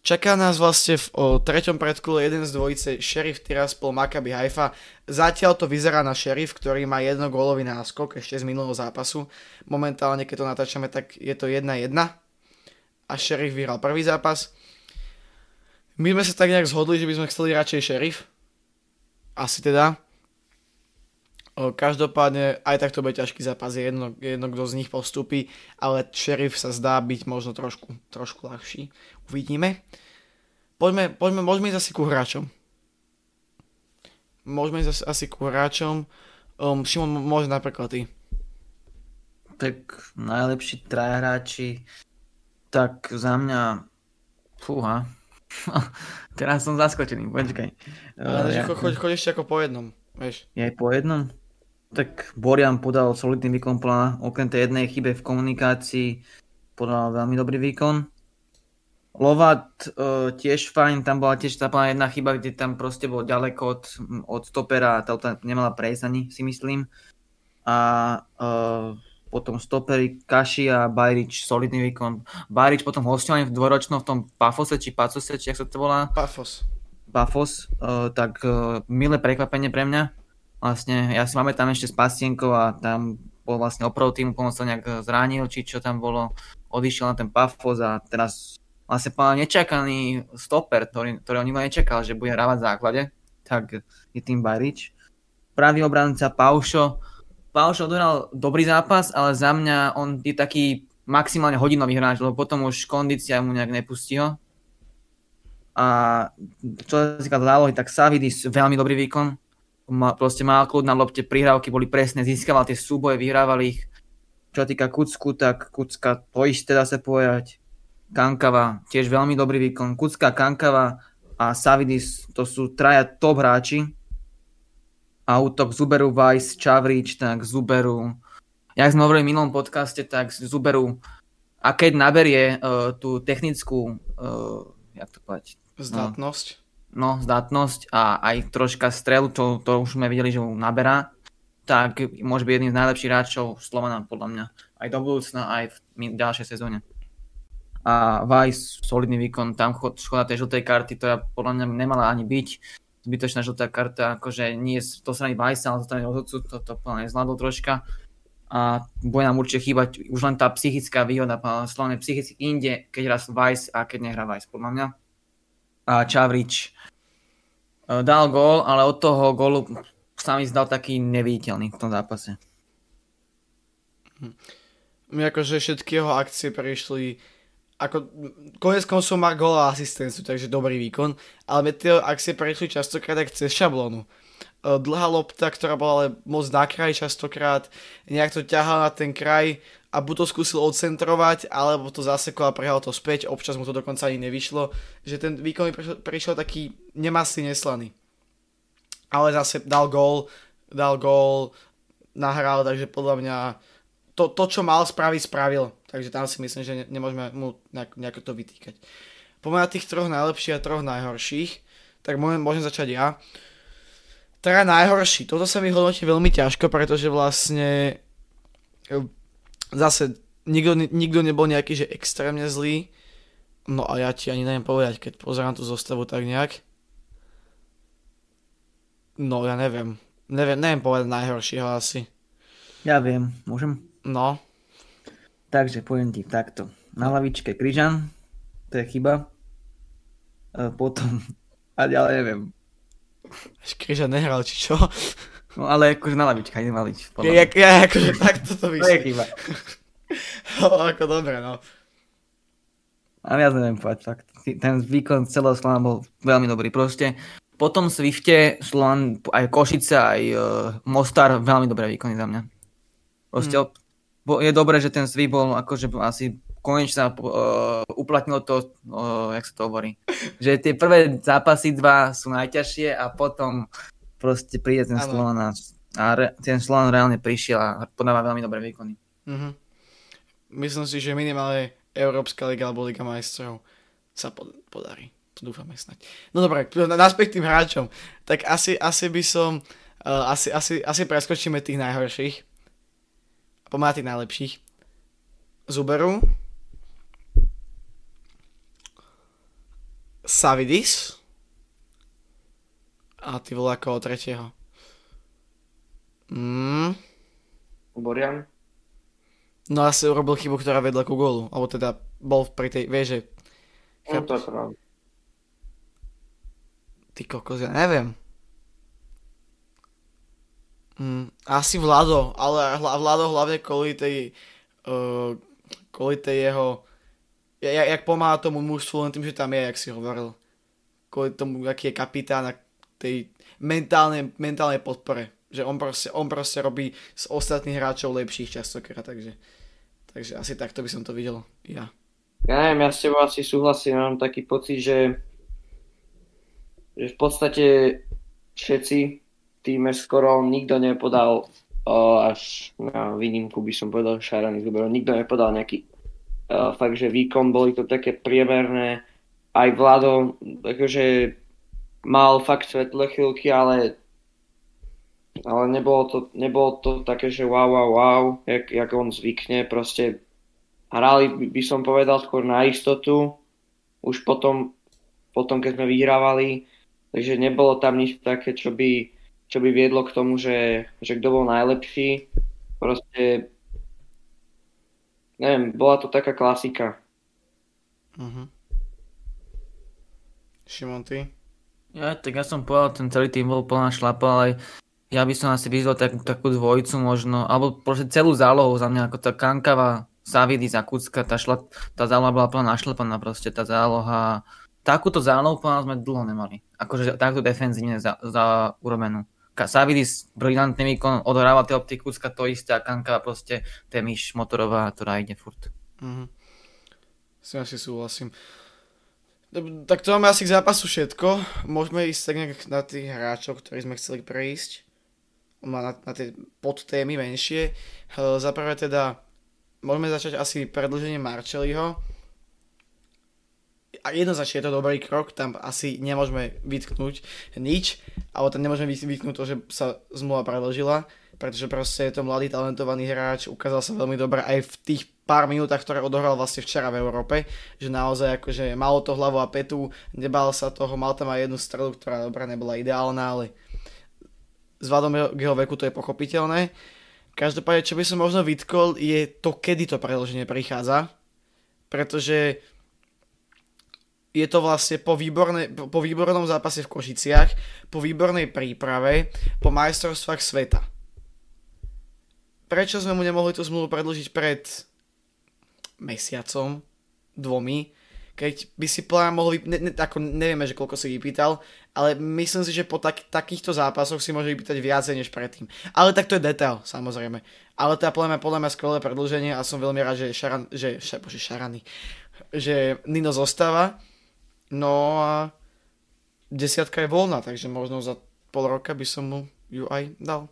A: Čaká nás vlastne v o, treťom predkole jeden z dvojice Sheriff Tiraspol Maccabi Haifa. Zatiaľ to vyzerá na Sheriff, ktorý má jedno gólový náskok ešte z minulého zápasu. Momentálne, keď to natáčame, tak je to 1-1 a Sheriff vyhral prvý zápas. My sme sa tak nejak zhodli, že by sme chceli radšej Sheriff. Asi teda. Každopádne aj tak to bude ťažký zápas, je jedno, jedno kto z nich postupí, ale Sheriff sa zdá byť možno trošku, trošku ľahší. Uvidíme. Poďme, poďme, môžeme ísť asi ku hráčom. Môžeme ísť asi ku hráčom. Um, Šimon, môže napríklad ty.
B: Tak najlepší traja hráči, tak za mňa, fúha, teraz som zaskočený, počkaj.
A: Ale uh, ja... choď, choď ešte ako po jednom, vieš.
B: Je aj po jednom? tak Borian podal solidný výkon plná, okrem tej jednej chybe v komunikácii podal veľmi dobrý výkon. Lovat uh, tiež fajn, tam bola tiež tá jedna chyba, kde tam proste bol ďaleko od, od stopera a tá nemala prejsť ani, si myslím. A uh, potom stopery Kaši a Bajrič, solidný výkon. Bajrič potom hostovanie v dvoročnom v tom Pafose, či Pacose, či jak sa to volá?
A: Pafos.
B: Pafos, uh, tak uh, milé prekvapenie pre mňa vlastne, ja si máme tam ešte s Pastienkov a tam bol vlastne oprov tým, potom sa nejak zranil, či čo tam bolo, odišiel na ten Pafos a teraz vlastne pán nečakaný stoper, ktorý, ktorý on nečakal, že bude hrávať v základe, tak je tým Barič. Pravý obranca Paušo. Paušo dohral dobrý zápas, ale za mňa on je taký maximálne hodinový hráč, lebo potom už kondícia mu nejak nepustí ho. A čo sa týka zálohy, tak Savidis veľmi dobrý výkon, ma, proste mal kľud na lopte, prihrávky boli presné, získaval tie súboje, vyhrával ich. Čo sa týka Kucku, tak Kucka to isté dá sa povedať. Kankava, tiež veľmi dobrý výkon. Kucka, Kankava a Savidis, to sú traja top hráči. A útok Zuberu, Weiss, Čavrič, tak Zuberu. Jak sme hovorili v minulom podcaste, tak Zuberu a keď naberie uh, tú technickú, uh, jak to povedať?
A: Zdatnosť.
B: No, no, zdatnosť a aj troška strelu, to, to už sme videli, že ho naberá, tak môže byť jedným z najlepších hráčov Slovana, podľa mňa. Aj do budúcna, aj v ďalšej sezóne. A Vice, solidný výkon, tam škoda tej žltej karty, ktorá podľa mňa nemala ani byť. Zbytočná žltá karta, akože nie to strany Vice, ale zo strany rozhodcu, to, to plne nezvládol troška. A bude nám určite chýbať už len tá psychická výhoda, Slovane psychicky inde, keď hrá Vice a keď nehrá Vice, podľa mňa. A Čavrič e, dal gól, ale od toho gólu sa mi zdal taký neviditeľný v tom zápase.
A: My akože všetky jeho akcie prišli ako konec koncov má gól a asistenciu, takže dobrý výkon, ale tie akcie prešli častokrát aj cez šablónu. E, dlhá lopta, ktorá bola ale moc na kraj častokrát, nejak to ťahal na ten kraj a buď to skúsil odcentrovať, alebo to zasekol a prehal to späť, občas mu to dokonca ani nevyšlo, že ten výkon prišiel, prišiel taký nemasný, neslaný ale zase dal gól, dal gól, nahral, takže podľa mňa to, to, čo mal spraviť, spravil. Takže tam si myslím, že ne, nemôžeme mu nejak, nejako to vytýkať. Poďme tých troch najlepších a troch najhorších, tak môžem, môžem začať ja. Teda najhorší, toto sa mi hodnotí veľmi ťažko, pretože vlastne e, zase nikto, nikto nebol nejaký, že extrémne zlý. No a ja ti ani neviem povedať, keď pozerám tú zostavu tak nejak. No, ja neviem. Neviem, neviem povedať najhoršieho asi.
B: Ja viem, môžem?
A: No.
B: Takže poviem ti takto. Na lavičke Kryžan, to je chyba. A potom, a ďalej neviem.
A: Kryžan nehral, či čo?
B: No ale akože na lavička, ide malič.
A: Ja, ja, akože takto to
B: vyšlo. To je chyba.
A: no, ako dobre, no.
B: A ja neviem povedať, fakt. Ten výkon celého Slana bol veľmi dobrý. Proste potom Swifte Slovan, aj Košice, aj uh, Mostar, veľmi dobré výkony za mňa. Proste hmm. Je dobré, že ten Swift bol akože asi konečne uh, uplatnilo to, uh, jak sa to hovorí, že tie prvé zápasy dva sú najťažšie a potom proste príde ten Slovan a, a re, ten Slovan reálne prišiel a podáva veľmi dobré výkony.
A: Mm-hmm. Myslím si, že minimálne Európska liga alebo Liga majstrov sa pod, podarí. To dúfame snať. No dobre, naspäť tým hráčom. Tak asi, asi by som, uh, asi, asi, asi preskočíme tých najhorších. Pomáha tých najlepších. Zuberu. Savidis. A ty vole ako tretieho. Mm.
C: Borian.
A: No asi urobil chybu, ktorá vedla ku gólu. Alebo teda bol pri tej, vieš, že...
C: No to je pravda.
A: Ty kokos, ja neviem. Mm, asi Vlado, ale Vlado hlavne kvôli tej, uh, kvôli tej jeho, ja, jak pomáha tomu mužstvu len tým, že tam je, jak si hovoril. Kvôli tomu, aký je kapitán a tej mentálnej, mentálnej podpore. Že on proste, on proste robí z ostatných hráčov lepších častokrát, takže, takže asi takto by som to videl ja.
C: Ja neviem, ja s tebou asi súhlasím, mám taký pocit, že že v podstate všetci týme skoro nikto nepodal uh, až na výnimku by som povedal Šarany Zuberov, nikto nepodal nejaký uh, fakt, že výkon, boli to také priemerné, aj Vlado, akože mal fakt svetlé chvíľky, ale ale nebolo to, nebolo to také, že wow, wow, wow, jak, jak on zvykne, proste hrali, by som povedal, skôr na istotu, už potom, potom keď sme vyhrávali, takže nebolo tam nič také, čo by, čo by viedlo k tomu, že, že kto bol najlepší. Proste, neviem, bola to taká klasika.
A: Uh-huh. Šimon, ty?
B: Ja, tak ja som povedal, ten celý tým bol plná šlapa, ale ja by som asi vyzval tak, takú dvojicu možno, alebo proste celú zálohu za mňa, ako tá Kankava, Savidi, Zakucka, tá, šla, tá záloha bola plná našlepaná proste, tá záloha takúto zálohu sme dlho nemali. Akože takto defenzívne za, za urobenú. Savidis, brilantný výkon, odhráva tie optikucka to isté a Kanka proste to je myš motorová, ktorá ide furt.
A: Mhm. Si súhlasím. Tak to máme asi k zápasu všetko. Môžeme ísť tak nejak na tých hráčov, ktorí sme chceli prejsť. Na, na tie podtémy menšie. Za prvé teda môžeme začať asi predlženie Marčeliho a jednoznačne je to dobrý krok, tam asi nemôžeme vytknúť nič, ale tam nemôžeme vytknúť to, že sa zmluva predložila, pretože proste je to mladý talentovaný hráč, ukázal sa veľmi dobre aj v tých pár minútach, ktoré odohral vlastne včera v Európe, že naozaj akože malo to hlavu a petu, nebal sa toho, mal tam aj jednu strelu, ktorá dobrá nebola ideálna, ale k jeho veku to je pochopiteľné. Každopádne, čo by som možno vytkol, je to, kedy to predlženie prichádza, pretože je to vlastne po, výborné, po výbornom zápase v Košiciach, po výbornej príprave, po majstrovstvách sveta. Prečo sme mu nemohli tú zmluvu predlžiť pred mesiacom, dvomi, keď by si plán mohol, ne, ne, ako nevieme, že koľko si vypýtal, ale myslím si, že po tak, takýchto zápasoch si môže vypýtať viacej než predtým. Ale tak to je detail, samozrejme. Ale to je podľa mňa, podľa mňa skvelé predlženie a som veľmi rád, že, šaran, že, ša, bože, Šarany, že Nino zostáva No a desiatka je voľná, takže možno za pol roka by som mu ju aj dal.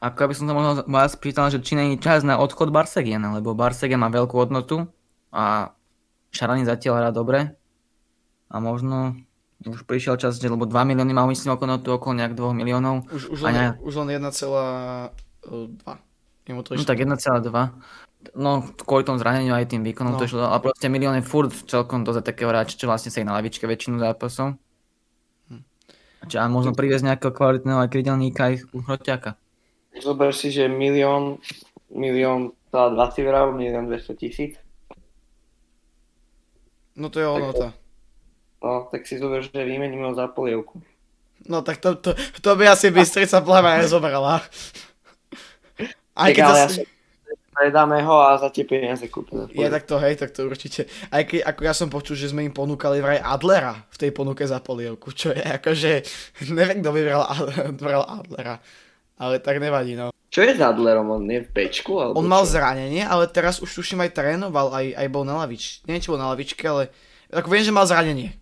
B: Ako by som sa možno vás pýtal, že či není čas na odchod Barsegiana, lebo Barsegian má veľkú hodnotu a Šarani zatiaľ hrá dobre a možno už prišiel čas, že lebo 2 milióny mal myslím okolo to okolo nejak 2 miliónov.
A: Už, už, len, ne... už len 1,2.
B: No tak 1,2. No, kvôli tomu zraneniu aj tým výkonom no. to išlo, ale proste milión je furt celkom dosť takého hráča, čo vlastne sa ich na lavičke väčšinu zápasov. Hm. Čiže a možno priviesť nejakého kvalitného aj krydelníka, aj uhroťaka.
C: Zober si, že milión, milión za 20 vrát, milión 200 tisíc.
A: No to je ono to.
C: No, tak si zober, že vymením ho za polievku.
A: No tak to, to, to by asi Bystrica pláva nezobrala.
C: Aj keď zase... Ja predáme ho a za tie peniaze kúpime.
A: Je tak to, hej, tak to určite. Aj keď, ako ja som počul, že sme im ponúkali vraj Adlera v tej ponuke za polievku, čo je akože, neviem, kto by bral Adlera. Ale tak nevadí, no.
C: Čo je s Adlerom? On je v pečku? Alebo
A: on mal čo? zranenie, ale teraz už tuším aj trénoval, aj, aj bol na lavič. Neviem, či bol na lavičke, ale ako viem, že mal zranenie.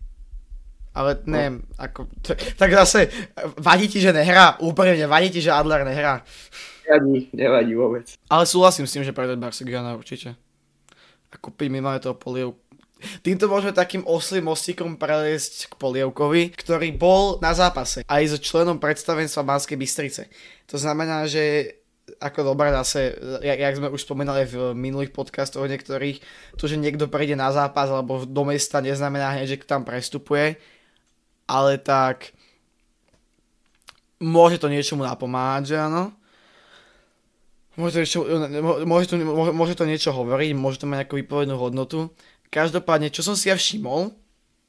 A: Ale neviem, no. ako, t- tak zase, vadí ti, že nehrá? Úplne vadí ti, že Adler nehrá.
C: Nevadí, nevadí vôbec.
A: Ale súhlasím s tým, že predať Barcelona určite. A kúpiť minimálne toho polievku. Týmto môžeme takým oslým mostíkom preliesť k Polievkovi, ktorý bol na zápase aj so členom predstavenstva Banskej Bystrice. To znamená, že ako dobré zase, jak, jak sme už spomínali v minulých podcastoch niektorých, to, že niekto prejde na zápas alebo do mesta neznamená hneď, že tam prestupuje, ale tak môže to niečomu napomáhať, že áno. Môže to, môže, to, môže to niečo hovoriť, môže to mať nejakú výpovednú hodnotu. Každopádne, čo som si ja všimol,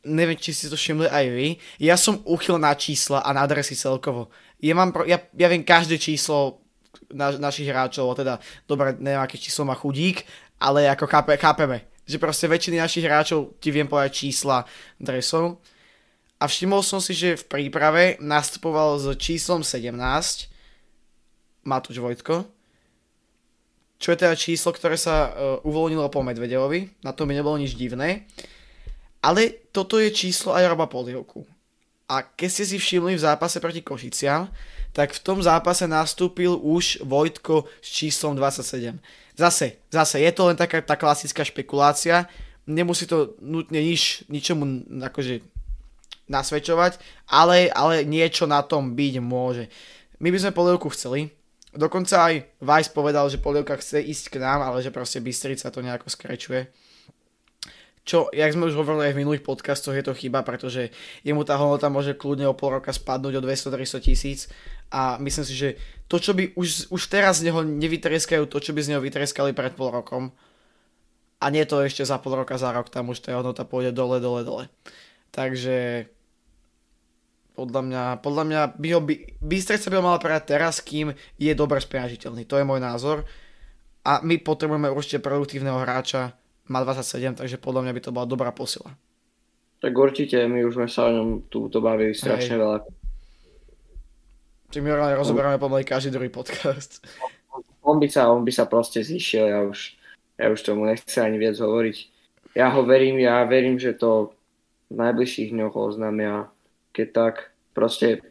A: neviem, či si to všimli aj vy, ja som uchyl na čísla a na adresy celkovo. Ja, mám, ja, ja viem každé číslo na, našich hráčov, teda, dobre, neviem, aké číslo má chudík, ale ako chápe, chápeme, že proste väčšiny našich hráčov ti viem povedať čísla dresov. A všimol som si, že v príprave nastupoval s číslom 17 Matúš Vojtko, čo je teda číslo, ktoré sa uh, uvoľnilo po Medvedevovi, na tom by nebolo nič divné. Ale toto je číslo aj Roba Polievku. A keď ste si všimli v zápase proti Košiciam, tak v tom zápase nastúpil už Vojtko s číslom 27. Zase, zase, je to len taká tá klasická špekulácia, nemusí to nutne nič, ničomu akože nasvedčovať, ale, ale niečo na tom byť môže. My by sme Polievku chceli, Dokonca aj Vice povedal, že Polievka chce ísť k nám, ale že proste Bystrica to nejako skrečuje. Čo, jak sme už hovorili aj v minulých podcastoch, je to chyba, pretože jemu tá hodnota môže kľudne o pol roka spadnúť o 200-300 tisíc a myslím si, že to, čo by už, už teraz z neho nevytreskajú, to, čo by z neho vytreskali pred pol rokom a nie to ešte za pol roka, za rok, tam už tá hodnota pôjde dole, dole, dole. Takže podľa mňa, podľa mňa by ho by, Bystrica by ho mala prať teraz, kým je dobre spiažiteľný. To je môj názor. A my potrebujeme určite produktívneho hráča. Má 27, takže podľa mňa by to bola dobrá posila.
C: Tak určite, my už sme sa o ňom túto bavili strašne Hej. veľa.
A: Čiže my rozoberáme pomaly každý druhý podcast.
C: On by sa, on by sa proste zišiel, ja už, ja už tomu nechcem ani viac hovoriť. Ja ho verím, ja verím, že to v najbližších dňoch oznámia keď tak proste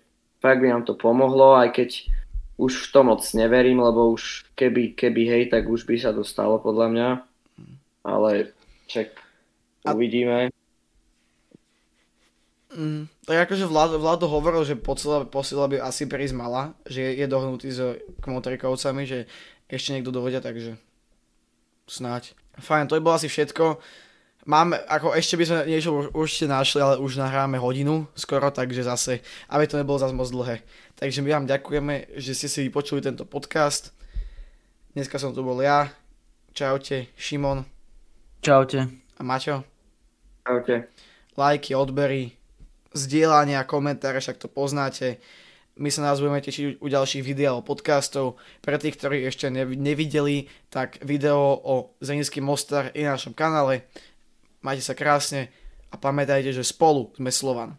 C: fakt by nám to pomohlo, aj keď už v to moc neverím, lebo už keby, keby hej, tak už by sa to stalo podľa mňa. Ale ček, uvidíme.
A: Mm, tak akože Vlado, Vlado hovoril, že posila, posila by asi prísť mala, že je, je dohnutý s kmotrikovcami, že ešte niekto dovodia, takže snáď. Fajn, to by bolo asi všetko. Máme, ako ešte by sme niečo určite našli, ale už nahráme hodinu skoro, takže zase, aby to nebolo zase moc dlhé. Takže my vám ďakujeme, že ste si vypočuli tento podcast. Dneska som tu bol ja. Čaute, Šimon.
B: Čaute.
A: A Maťo.
C: Čaute.
A: Lajky, odbery, zdieľania, komentáre, však to poznáte. My sa nás budeme tešiť u ďalších videí podcastov. Pre tých, ktorí ešte nevideli, tak video o Zenický Mostar je na našom kanále. Majte sa krásne a pamätajte, že spolu sme Slovan.